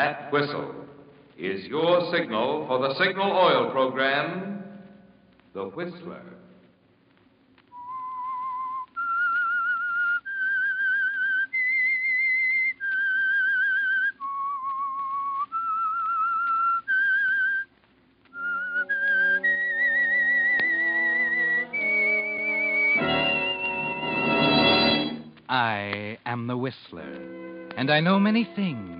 That whistle is your signal for the Signal Oil Program, The Whistler. I am the Whistler, and I know many things,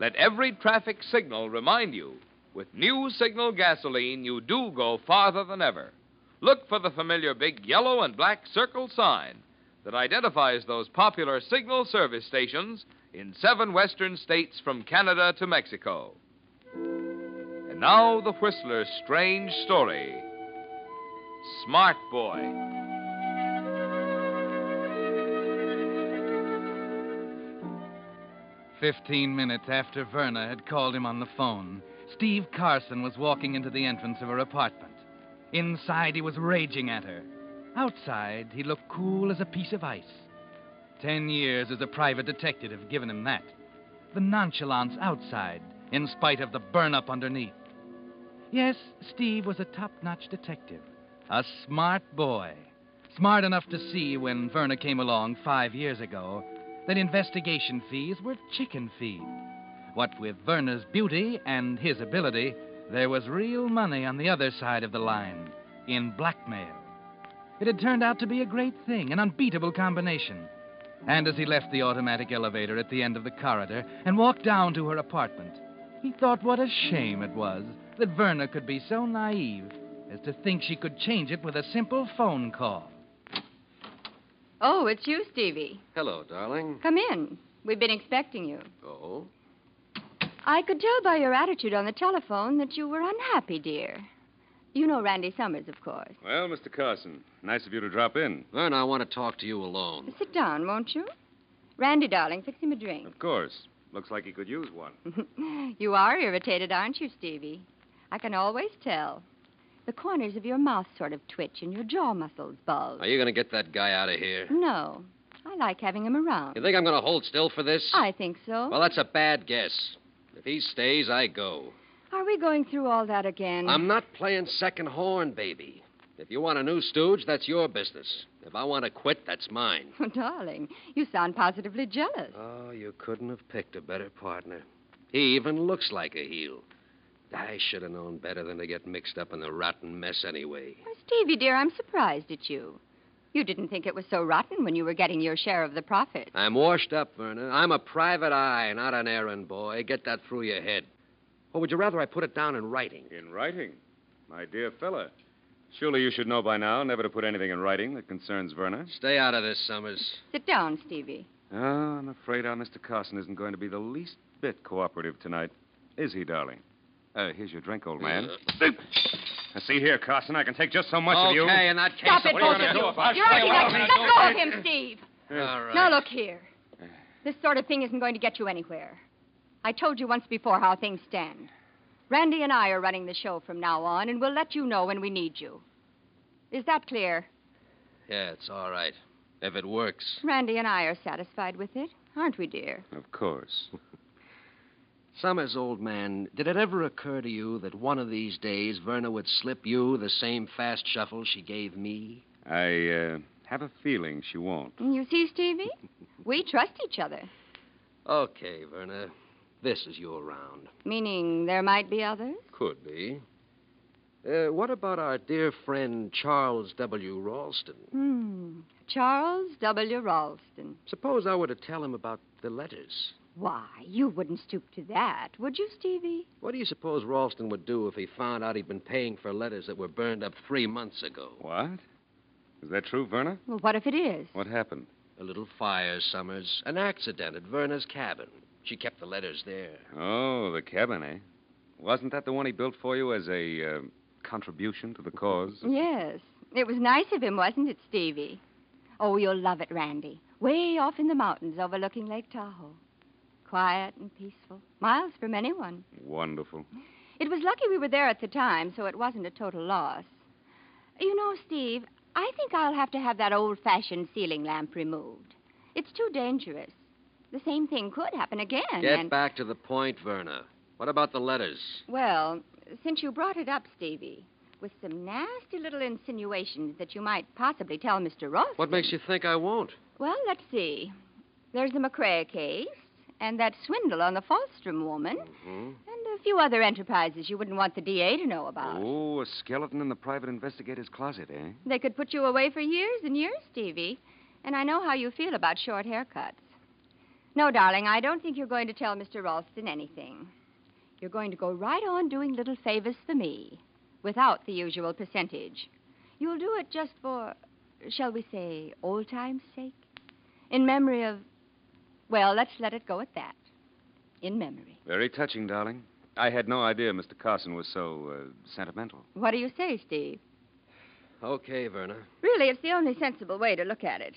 let every traffic signal remind you with new signal gasoline, you do go farther than ever. Look for the familiar big yellow and black circle sign that identifies those popular signal service stations in seven western states from Canada to Mexico. And now, the Whistler's strange story Smart Boy. Fifteen minutes after Verna had called him on the phone, Steve Carson was walking into the entrance of her apartment. Inside, he was raging at her. Outside, he looked cool as a piece of ice. Ten years as a private detective have given him that. The nonchalance outside, in spite of the burn up underneath. Yes, Steve was a top notch detective. A smart boy. Smart enough to see when Verna came along five years ago that investigation fees were chicken feed. What with Verna's beauty and his ability, there was real money on the other side of the line in blackmail. It had turned out to be a great thing, an unbeatable combination. And as he left the automatic elevator at the end of the corridor and walked down to her apartment, he thought what a shame it was that Verna could be so naive as to think she could change it with a simple phone call. Oh, it's you, Stevie. Hello, darling. Come in. We've been expecting you. Oh? I could tell by your attitude on the telephone that you were unhappy, dear. You know Randy Summers, of course. Well, Mr. Carson, nice of you to drop in. Verna, I want to talk to you alone. Sit down, won't you? Randy, darling, fix him a drink. Of course. Looks like he could use one. you are irritated, aren't you, Stevie? I can always tell. The corners of your mouth sort of twitch and your jaw muscles bulge. Are you going to get that guy out of here? No. I like having him around. You think I'm going to hold still for this? I think so. Well, that's a bad guess. If he stays, I go. Are we going through all that again? I'm not playing second horn, baby. If you want a new stooge, that's your business. If I want to quit, that's mine. Oh, darling, you sound positively jealous. Oh, you couldn't have picked a better partner. He even looks like a heel. I should have known better than to get mixed up in the rotten mess anyway. Why, Stevie, dear, I'm surprised at you. You didn't think it was so rotten when you were getting your share of the profit. I'm washed up, Verna. I'm a private eye, not an errand boy. Get that through your head. Or would you rather I put it down in writing? In writing? My dear fella. Surely you should know by now never to put anything in writing that concerns Verna. Stay out of this, Summers. Sit down, Stevie. Oh, I'm afraid our Mr. Carson isn't going to be the least bit cooperative tonight. Is he, darling? Uh, here's your drink, old man. Uh, Now, see here, Carson, I can take just so much of you. Okay, in that case. Stop it, what are you both gonna of do you. if I You're say acting like I'm Let go of him, Steve. All right. Now, look here. This sort of thing isn't going to get you anywhere. I told you once before how things stand. Randy and I are running the show from now on, and we'll let you know when we need you. Is that clear? Yeah, it's all right. If it works. Randy and I are satisfied with it, aren't we, dear? Of course. Summers, old man, did it ever occur to you that one of these days Verna would slip you the same fast shuffle she gave me? I uh, have a feeling she won't. You see, Stevie? We trust each other. Okay, Verna. This is your round. Meaning there might be others? Could be. Uh, what about our dear friend Charles W. Ralston? Hmm. Charles W. Ralston. Suppose I were to tell him about the letters. Why, you wouldn't stoop to that, would you, Stevie? What do you suppose Ralston would do if he found out he'd been paying for letters that were burned up three months ago? What? Is that true, Verna? Well, what if it is? What happened? A little fire, Summers. An accident at Verna's cabin. She kept the letters there. Oh, the cabin, eh? Wasn't that the one he built for you as a uh, contribution to the cause? Yes. It was nice of him, wasn't it, Stevie? Oh, you'll love it, Randy. Way off in the mountains overlooking Lake Tahoe. Quiet and peaceful. Miles from anyone. Wonderful. It was lucky we were there at the time, so it wasn't a total loss. You know, Steve, I think I'll have to have that old fashioned ceiling lamp removed. It's too dangerous. The same thing could happen again. Get and... back to the point, Verna. What about the letters? Well, since you brought it up, Stevie, with some nasty little insinuations that you might possibly tell Mr. Ross. What makes you think I won't? Well, let's see. There's the McCrae case, and that swindle on the Falstrom woman, hmm and a few other enterprises you wouldn't want the DA to know about. Oh, a skeleton in the private investigator's closet, eh? They could put you away for years and years, Stevie. And I know how you feel about short haircuts. No, darling, I don't think you're going to tell Mr. Ralston anything. You're going to go right on doing little favors for me, without the usual percentage. You'll do it just for, shall we say, old time's sake? In memory of. Well, let's let it go at that. In memory. Very touching, darling. I had no idea Mr. Carson was so uh, sentimental. What do you say, Steve? Okay, Verna. Really, it's the only sensible way to look at it.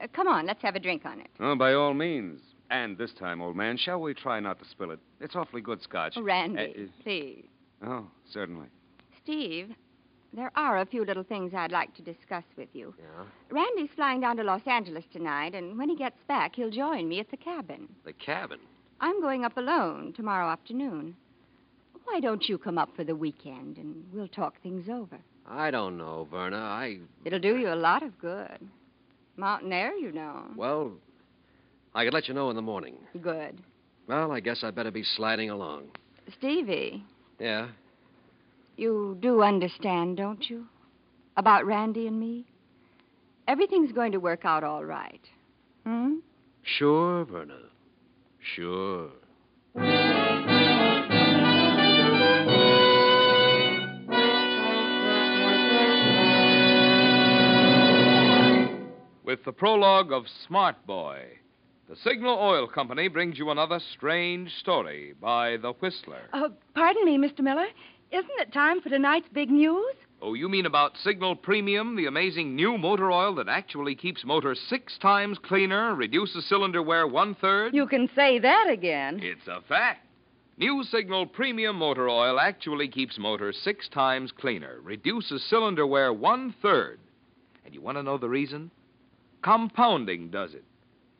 Uh, come on, let's have a drink on it. Oh, by all means. And this time, old man, shall we try not to spill it? It's awfully good scotch. Oh, Randy, Uh, please. oh, certainly. Steve, there are a few little things I'd like to discuss with you. Yeah? Randy's flying down to Los Angeles tonight, and when he gets back, he'll join me at the cabin. The cabin. I'm going up alone tomorrow afternoon. Why don't you come up for the weekend and we'll talk things over? I don't know, Verna. I. It'll do you a lot of good. Mountain air, you know. Well, I could let you know in the morning. Good. Well, I guess I'd better be sliding along. Stevie, Yeah? You do understand, don't you? About Randy and me? Everything's going to work out all right. Hmm? Sure, Verna. Sure. With the prologue of Smart Boy, the Signal Oil Company brings you another strange story by The Whistler. Uh, pardon me, Mr. Miller. Isn't it time for tonight's big news? Oh, you mean about Signal Premium, the amazing new motor oil that actually keeps motors six times cleaner, reduces cylinder wear one third? You can say that again. It's a fact. New Signal Premium Motor Oil actually keeps motors six times cleaner, reduces cylinder wear one third. And you want to know the reason? Compounding does it.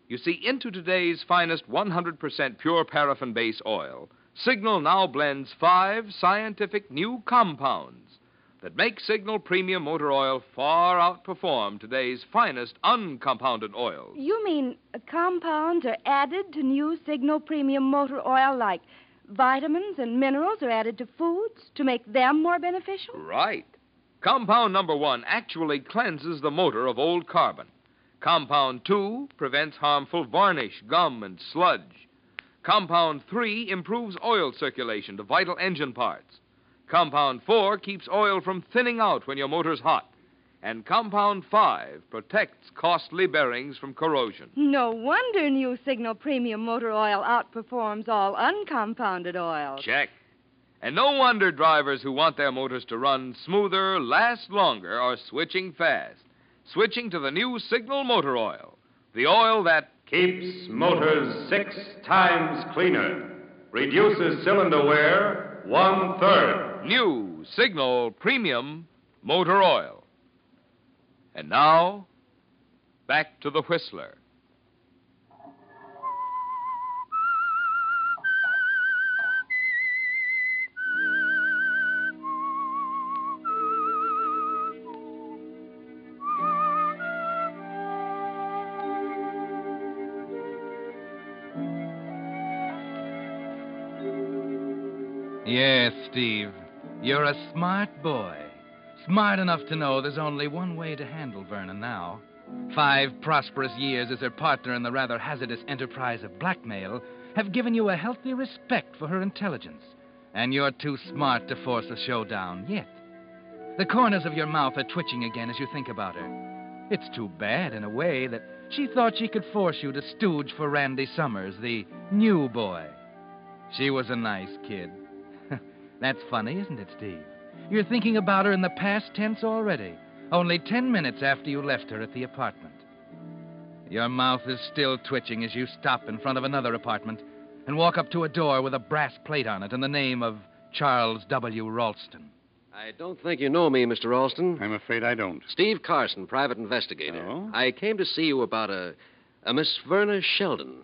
You see, into today's finest 100% pure paraffin base oil, Signal now blends five scientific new compounds that make Signal Premium Motor Oil far outperform today's finest uncompounded oils. You mean compounds are added to new Signal Premium Motor Oil like vitamins and minerals are added to foods to make them more beneficial? Right. Compound number one actually cleanses the motor of old carbon. Compound two prevents harmful varnish, gum, and sludge. Compound three improves oil circulation to vital engine parts. Compound 4 keeps oil from thinning out when your motor's hot. And Compound 5 protects costly bearings from corrosion. No wonder new Signal Premium Motor Oil outperforms all uncompounded oils. Check. And no wonder drivers who want their motors to run smoother, last longer, are switching fast. Switching to the new Signal Motor Oil. The oil that keeps motors six times cleaner, reduces cylinder wear one third New Signal Premium Motor Oil. And now, back to the Whistler. Steve. You're a smart boy. Smart enough to know there's only one way to handle Verna now. Five prosperous years as her partner in the rather hazardous enterprise of blackmail have given you a healthy respect for her intelligence, and you're too smart to force a showdown yet. The corners of your mouth are twitching again as you think about her. It's too bad, in a way, that she thought she could force you to stooge for Randy Summers, the new boy. She was a nice kid. That's funny, isn't it, Steve? You're thinking about her in the past tense already, only ten minutes after you left her at the apartment. Your mouth is still twitching as you stop in front of another apartment and walk up to a door with a brass plate on it and the name of Charles W. Ralston. I don't think you know me, Mr. Ralston. I'm afraid I don't. Steve Carson, private investigator. Oh? I came to see you about a, a Miss Verna Sheldon.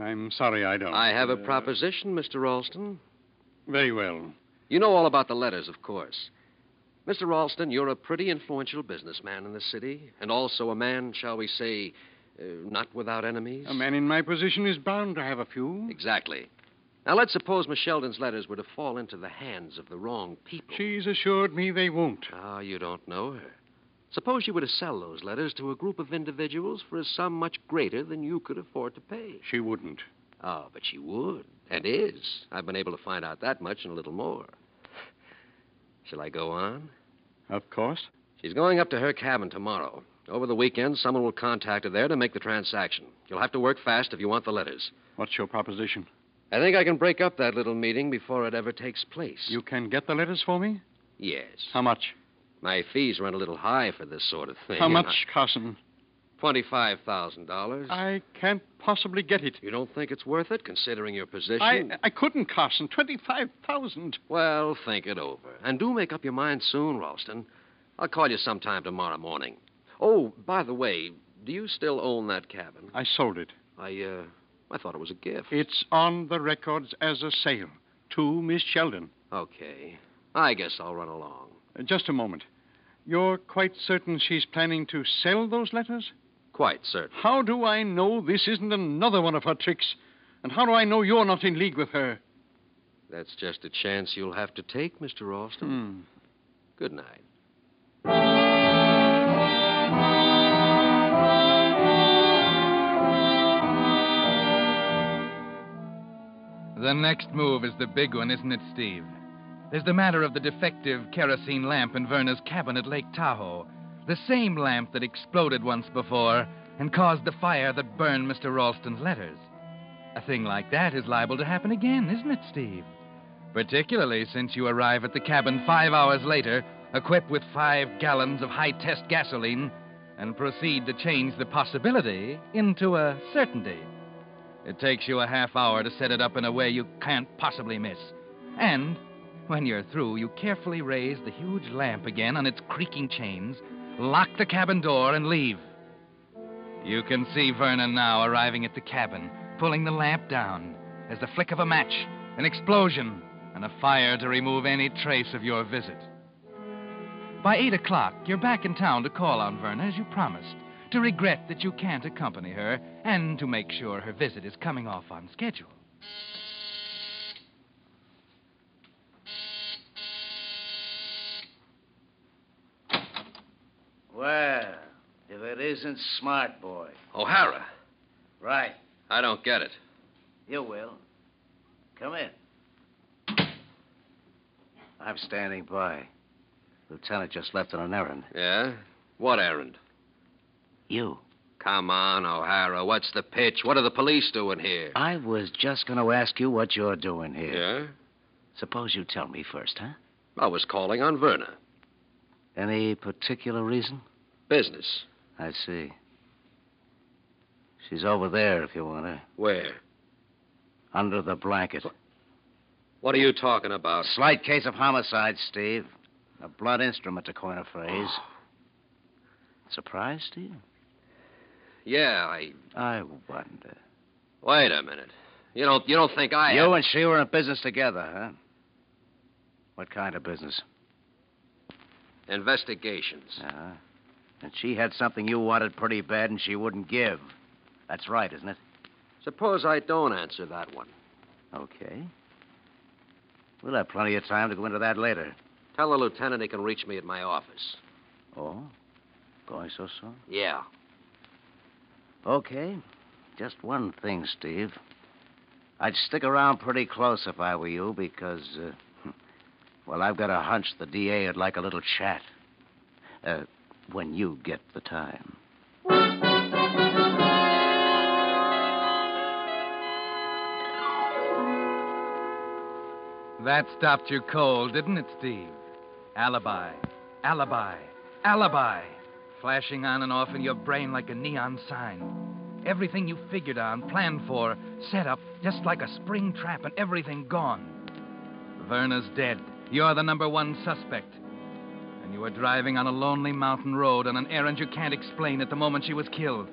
I'm sorry I don't. I have a Uh, proposition, Mr. Ralston. Very well. You know all about the letters, of course. Mr. Ralston, you're a pretty influential businessman in the city, and also a man, shall we say, uh, not without enemies. A man in my position is bound to have a few. Exactly. Now, let's suppose Miss Sheldon's letters were to fall into the hands of the wrong people. She's assured me they won't. Ah, you don't know her. Suppose you were to sell those letters to a group of individuals for a sum much greater than you could afford to pay. She wouldn't. Oh, but she would, and is. I've been able to find out that much and a little more. Shall I go on? Of course. She's going up to her cabin tomorrow. Over the weekend, someone will contact her there to make the transaction. You'll have to work fast if you want the letters. What's your proposition? I think I can break up that little meeting before it ever takes place. You can get the letters for me? Yes. How much? My fees run a little high for this sort of thing. How much, Carson? Twenty-five thousand dollars. I can't possibly get it. You don't think it's worth it, considering your position? I, I couldn't, Carson. Twenty-five thousand. Well, think it over. And do make up your mind soon, Ralston. I'll call you sometime tomorrow morning. Oh, by the way, do you still own that cabin? I sold it. I, uh, I thought it was a gift. It's on the records as a sale to Miss Sheldon. Okay. I guess I'll run along. Uh, just a moment. You're quite certain she's planning to sell those letters? Quite certain. How do I know this isn't another one of her tricks? And how do I know you're not in league with her? That's just a chance you'll have to take, Mr. Ralston. Hmm. Good night. The next move is the big one, isn't it, Steve? There's the matter of the defective kerosene lamp in Verna's cabin at Lake Tahoe. The same lamp that exploded once before and caused the fire that burned Mr. Ralston's letters. A thing like that is liable to happen again, isn't it, Steve? Particularly since you arrive at the cabin five hours later, equipped with five gallons of high test gasoline, and proceed to change the possibility into a certainty. It takes you a half hour to set it up in a way you can't possibly miss. And when you're through, you carefully raise the huge lamp again on its creaking chains, lock the cabin door, and leave. You can see Verna now arriving at the cabin, pulling the lamp down. There's the flick of a match, an explosion, and a fire to remove any trace of your visit. By 8 o'clock, you're back in town to call on Verna as you promised, to regret that you can't accompany her, and to make sure her visit is coming off on schedule. Well, if it isn't Smart Boy. O'Hara. Right. I don't get it. You will. Come in. I'm standing by. Lieutenant just left on an errand. Yeah? What errand? You. Come on, O'Hara. What's the pitch? What are the police doing here? I was just going to ask you what you're doing here. Yeah? Suppose you tell me first, huh? I was calling on Verna. Any particular reason? Business. I see. She's over there if you want her. Where? Under the blanket. What are you talking about? Slight case of homicide, Steve. A blood instrument, to coin a phrase. Surprised, Steve? Yeah, I. I wonder. Wait a minute. You don't. You don't think I? You and she were in business together, huh? What kind of business? Investigations. Uh-huh. And she had something you wanted pretty bad and she wouldn't give. That's right, isn't it? Suppose I don't answer that one. Okay. We'll have plenty of time to go into that later. Tell the lieutenant he can reach me at my office. Oh? Going so soon? Yeah. Okay. Just one thing, Steve. I'd stick around pretty close if I were you because, uh, well, I've got a hunch the DA would like a little chat. Uh, when you get the time. That stopped you cold, didn't it, Steve? Alibi, alibi, alibi. Flashing on and off in your brain like a neon sign. Everything you figured on, planned for, set up, just like a spring trap, and everything gone. Verna's dead. You're the number one suspect. And you were driving on a lonely mountain road on an errand you can't explain at the moment she was killed.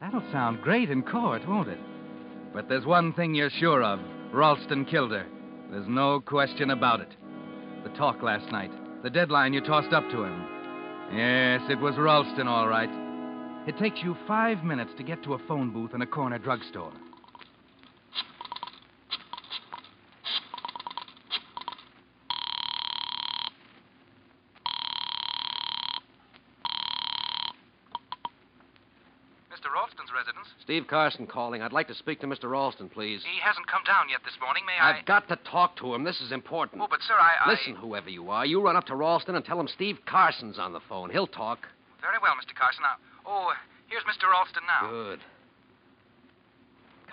That'll sound great in court, won't it? But there's one thing you're sure of Ralston killed her. There's no question about it. The talk last night, the deadline you tossed up to him. Yes, it was Ralston, all right. It takes you five minutes to get to a phone booth in a corner drugstore. Mr. Steve Carson calling. I'd like to speak to Mr. Ralston, please. He hasn't come down yet this morning. May I? I've got to talk to him. This is important. Oh, but, sir, I. I... Listen, whoever you are, you run up to Ralston and tell him Steve Carson's on the phone. He'll talk. Very well, Mr. Carson. Now, oh, here's Mr. Ralston now. Good.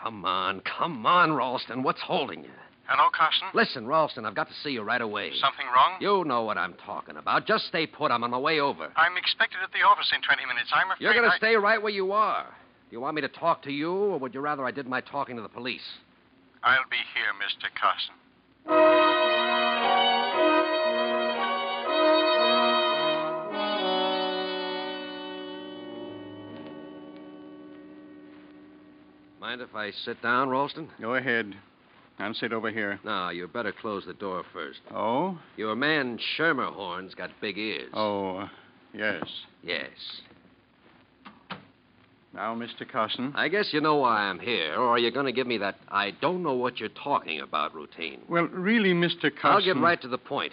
Come on, come on, Ralston. What's holding you? Hello, Carson. Listen, Ralston, I've got to see you right away. Something wrong? You know what I'm talking about. Just stay put. I'm on my way over. I'm expected at the office in 20 minutes. I'm afraid. You're going to I... stay right where you are. Do you want me to talk to you, or would you rather I did my talking to the police? I'll be here, Mr. Carson. Mind if I sit down, Ralston? Go ahead. I'll sit over here. No, you better close the door first. Oh? Your man Schermerhorn's got big ears. Oh, uh, yes. Yes. Now, Mr. Carson. I guess you know why I'm here, or are you going to give me that I don't know what you're talking about routine? Well, really, Mr. Carson. I'll get right to the point.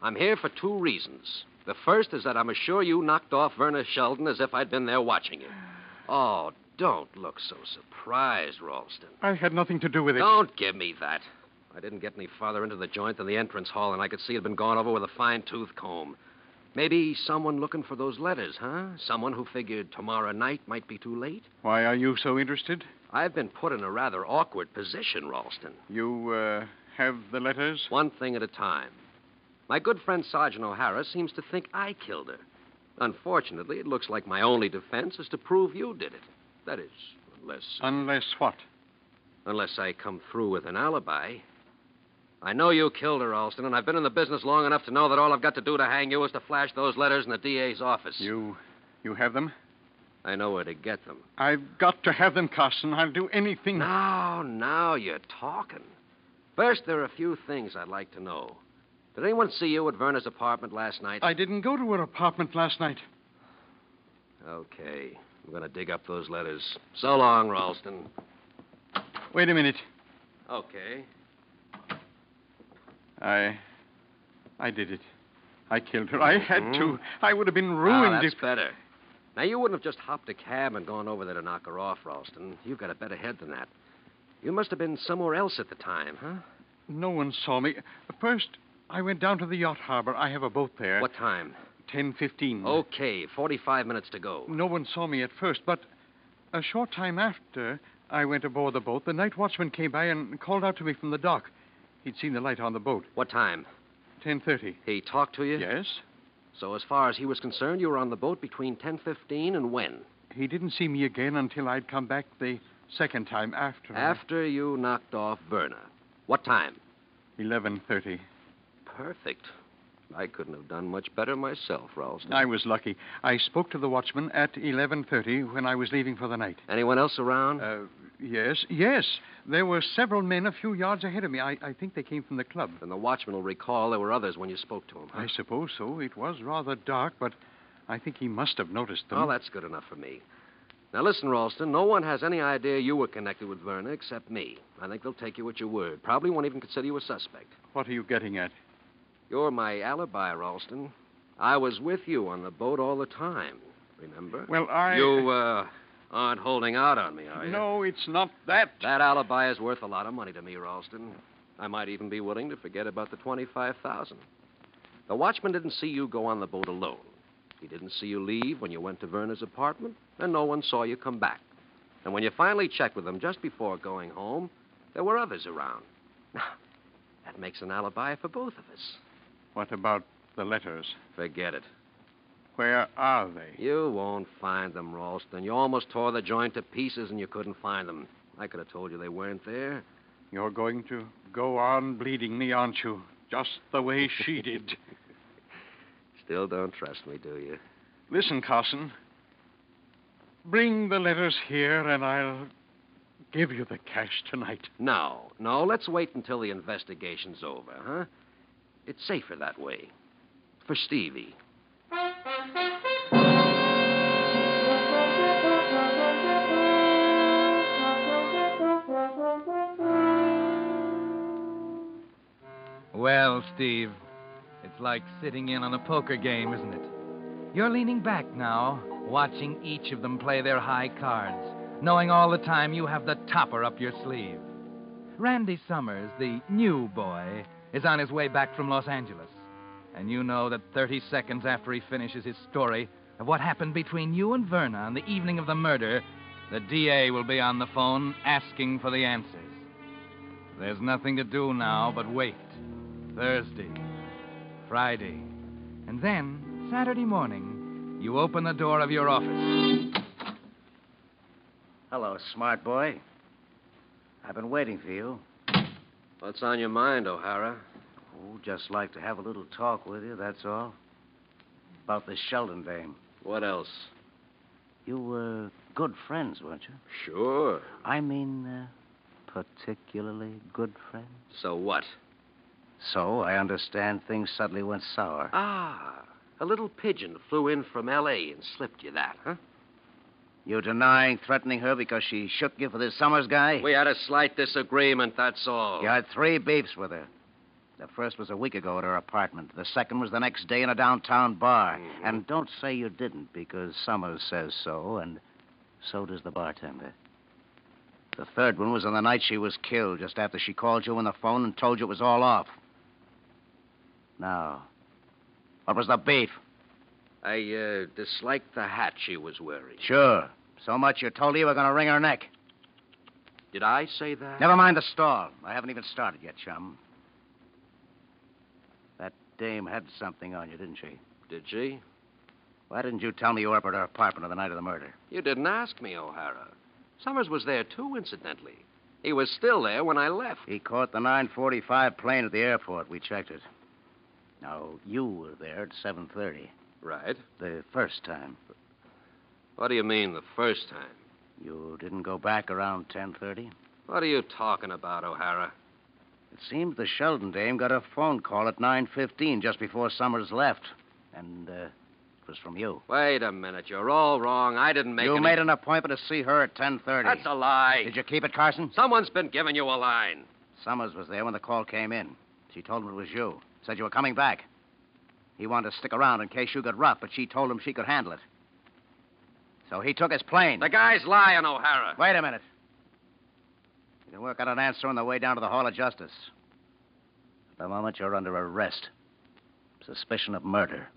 I'm here for two reasons. The first is that I'm sure you knocked off Verna Sheldon as if I'd been there watching you. Oh, don't look so surprised, Ralston. I had nothing to do with it. Don't give me that. I didn't get any farther into the joint than the entrance hall, and I could see it had been gone over with a fine tooth comb. Maybe someone looking for those letters, huh? Someone who figured tomorrow night might be too late? Why are you so interested? I've been put in a rather awkward position, Ralston. You, uh, have the letters? One thing at a time. My good friend Sergeant O'Hara seems to think I killed her. Unfortunately, it looks like my only defense is to prove you did it. That is, unless. Unless what? Unless I come through with an alibi. I know you killed her, Ralston, and I've been in the business long enough to know that all I've got to do to hang you is to flash those letters in the DA's office. You. you have them? I know where to get them. I've got to have them, Carson. I'll do anything. Now, now you're talking. First, there are a few things I'd like to know. Did anyone see you at Verna's apartment last night? I didn't go to her apartment last night. Okay. I'm going to dig up those letters. So long, Ralston. Wait a minute. Okay. I. I did it. I killed her. I had to. I would have been Ah, ruined that's if. better. Now, you wouldn't have just hopped a cab and gone over there to knock her off, Ralston. You've got a better head than that. You must have been somewhere else at the time, huh? No one saw me. First, I went down to the yacht harbor. I have a boat there. What time? Ten fifteen. Okay, 45 minutes to go. No one saw me at first, but a short time after I went aboard the boat, the night watchman came by and called out to me from the dock. He'd seen the light on the boat. What time? Ten thirty. He talked to you? Yes. So, as far as he was concerned, you were on the boat between 10.15 and when? He didn't see me again until I'd come back the second time after. After you knocked off Verna. What time? Eleven thirty. Perfect. I couldn't have done much better myself, Ralston. I was lucky. I spoke to the watchman at eleven thirty when I was leaving for the night. Anyone else around? Uh, yes, yes. There were several men a few yards ahead of me. I, I think they came from the club. Then the watchman will recall there were others when you spoke to him. Huh? I suppose so. It was rather dark, but I think he must have noticed them. Oh, that's good enough for me. Now, listen, Ralston. No one has any idea you were connected with Verna except me. I think they'll take you at your word. Probably won't even consider you a suspect. What are you getting at? You're my alibi, Ralston. I was with you on the boat all the time. Remember? Well, I. You, uh, aren't holding out on me, are you? No, it's not that. That alibi is worth a lot of money to me, Ralston. I might even be willing to forget about the 25000 The watchman didn't see you go on the boat alone. He didn't see you leave when you went to Verna's apartment, and no one saw you come back. And when you finally checked with them just before going home, there were others around. Now, That makes an alibi for both of us. What about the letters? Forget it. Where are they? You won't find them, Ralston. You almost tore the joint to pieces and you couldn't find them. I could have told you they weren't there. You're going to go on bleeding me, aren't you? Just the way she did. Still don't trust me, do you? Listen, Carson. Bring the letters here, and I'll give you the cash tonight. No, no, let's wait until the investigation's over, huh? It's safer that way. For Stevie. Well, Steve, it's like sitting in on a poker game, isn't it? You're leaning back now, watching each of them play their high cards, knowing all the time you have the topper up your sleeve. Randy Summers, the new boy, is on his way back from Los Angeles. And you know that 30 seconds after he finishes his story of what happened between you and Verna on the evening of the murder, the DA will be on the phone asking for the answers. There's nothing to do now but wait. Thursday, Friday, and then Saturday morning, you open the door of your office. Hello, smart boy. I've been waiting for you. What's on your mind, O'Hara? Oh, just like to have a little talk with you, that's all. About this Sheldon dame. What else? You were good friends, weren't you? Sure. I mean, uh, particularly good friends. So what? So, I understand things suddenly went sour. Ah, a little pigeon flew in from L.A. and slipped you that, huh? You denying threatening her because she shook you for this Summers guy? We had a slight disagreement, that's all. You had three beefs with her. The first was a week ago at her apartment. The second was the next day in a downtown bar. Mhm. And don't say you didn't, because Summers says so, and so does the bartender. The third one was on the night she was killed, just after she called you on the phone and told you it was all off. Now, what was the beef? I uh, disliked the hat she was wearing. Sure. So much you told her you were going to wring her neck. Did I say that? Never mind the stall. I haven't even started yet, chum. That dame had something on you, didn't she? Did she? Why didn't you tell me you were up at her apartment on the night of the murder? You didn't ask me, O'Hara. Summers was there, too, incidentally. He was still there when I left. He caught the 945 plane at the airport. We checked it. Now, you were there at 7.30. Right. The first time. What do you mean, the first time? You didn't go back around 10.30? What are you talking about, O'Hara? It seems the Sheldon dame got a phone call at 9.15 just before Summers left. And, uh, it was from you. Wait a minute. You're all wrong. I didn't make you any... made an appointment to see her at 10.30. That's a lie. Did you keep it, Carson? Someone's been giving you a line. Summers was there when the call came in. She told him it was you. Said you were coming back. He wanted to stick around in case you got rough, but she told him she could handle it. So he took his plane. The guy's lying, O'Hara. Wait a minute. You can work out an answer on the way down to the Hall of Justice. At the moment, you're under arrest. Suspicion of murder.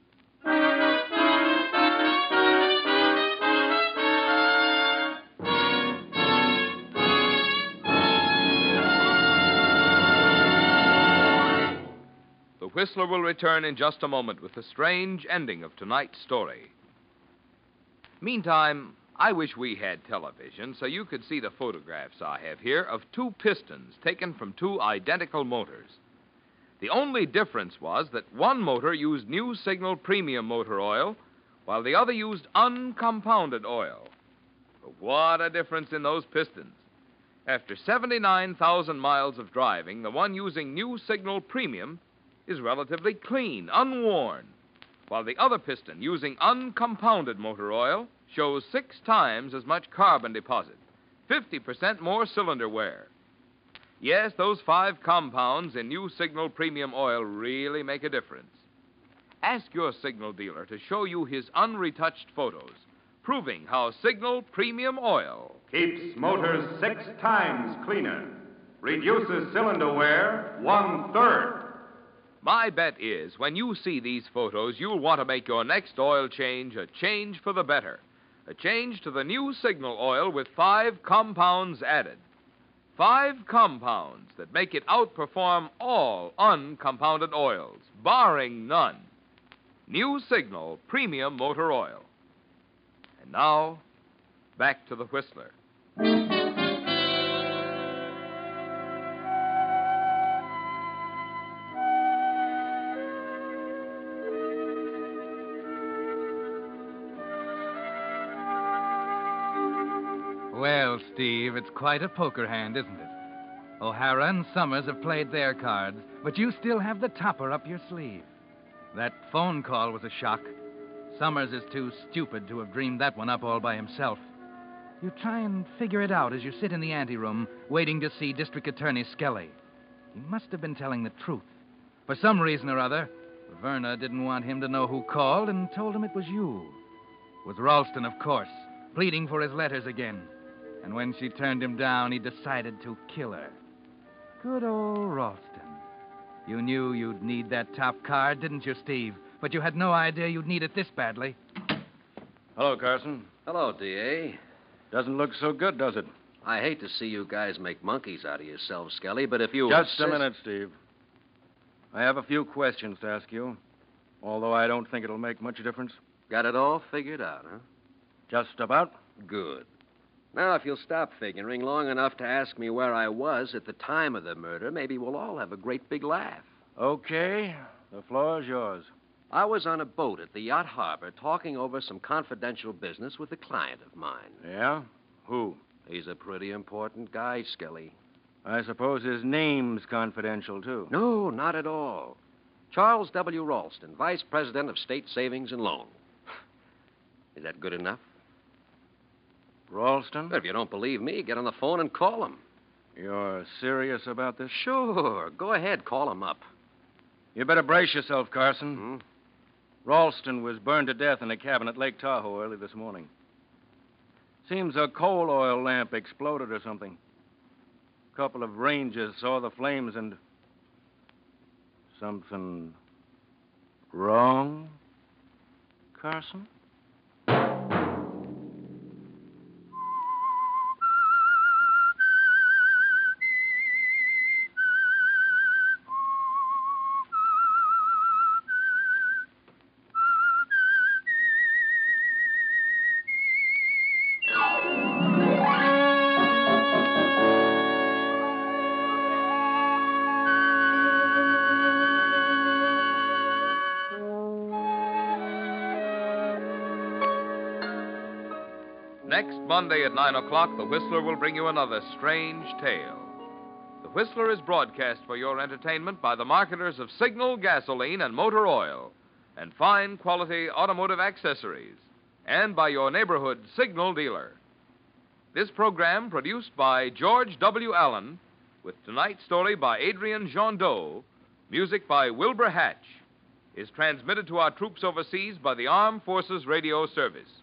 Whistler will return in just a moment with the strange ending of tonight's story. Meantime, I wish we had television so you could see the photographs I have here of two pistons taken from two identical motors. The only difference was that one motor used new signal premium motor oil, while the other used uncompounded oil. But what a difference in those pistons. After 79,000 miles of driving, the one using new signal premium is relatively clean, unworn, while the other piston using uncompounded motor oil shows six times as much carbon deposit, 50% more cylinder wear. Yes, those five compounds in new Signal Premium Oil really make a difference. Ask your Signal dealer to show you his unretouched photos, proving how Signal Premium Oil Keeps motors six times cleaner. Reduces cylinder wear one third. My bet is when you see these photos, you'll want to make your next oil change a change for the better. A change to the new Signal oil with five compounds added. Five compounds that make it outperform all uncompounded oils, barring none. New Signal Premium Motor Oil. And now, back to the Whistler. Steve, it's quite a poker hand, isn't it? O'Hara and Summers have played their cards, but you still have the topper up your sleeve. That phone call was a shock. Summers is too stupid to have dreamed that one up all by himself. You try and figure it out as you sit in the anteroom, waiting to see District Attorney Skelly. He must have been telling the truth. For some reason or other, Verna didn't want him to know who called and told him it was you. It was Ralston, of course, pleading for his letters again. And when she turned him down, he decided to kill her. Good old Ralston. You knew you'd need that top card, didn't you, Steve? But you had no idea you'd need it this badly. Hello, Carson. Hello, D.A. Doesn't look so good, does it? I hate to see you guys make monkeys out of yourselves, Skelly, but if you. Just a minute, Steve. I have a few questions to ask you, although I don't think it'll make much difference. Got it all figured out, huh? Just about. Good. Now, if you'll stop figuring long enough to ask me where I was at the time of the murder, maybe we'll all have a great big laugh. Okay. The floor is yours. I was on a boat at the Yacht Harbor talking over some confidential business with a client of mine. Yeah? Who? He's a pretty important guy, Skelly. I suppose his name's confidential, too. No, not at all. Charles W. Ralston, Vice President of State Savings and Loan. Is that good enough? Ralston? But If you don't believe me, get on the phone and call him. You're serious about this? Sure. Go ahead, call him up. You better brace yourself, Carson. Hmm? Ralston was burned to death in a cabin at Lake Tahoe early this morning. Seems a coal oil lamp exploded or something. A couple of rangers saw the flames and. Something wrong, Carson? Next Monday at 9 o'clock, The Whistler will bring you another strange tale. The Whistler is broadcast for your entertainment by the marketers of Signal gasoline and motor oil and fine quality automotive accessories, and by your neighborhood Signal dealer. This program, produced by George W. Allen, with tonight's story by Adrian Jondeau, music by Wilbur Hatch, is transmitted to our troops overseas by the Armed Forces Radio Service.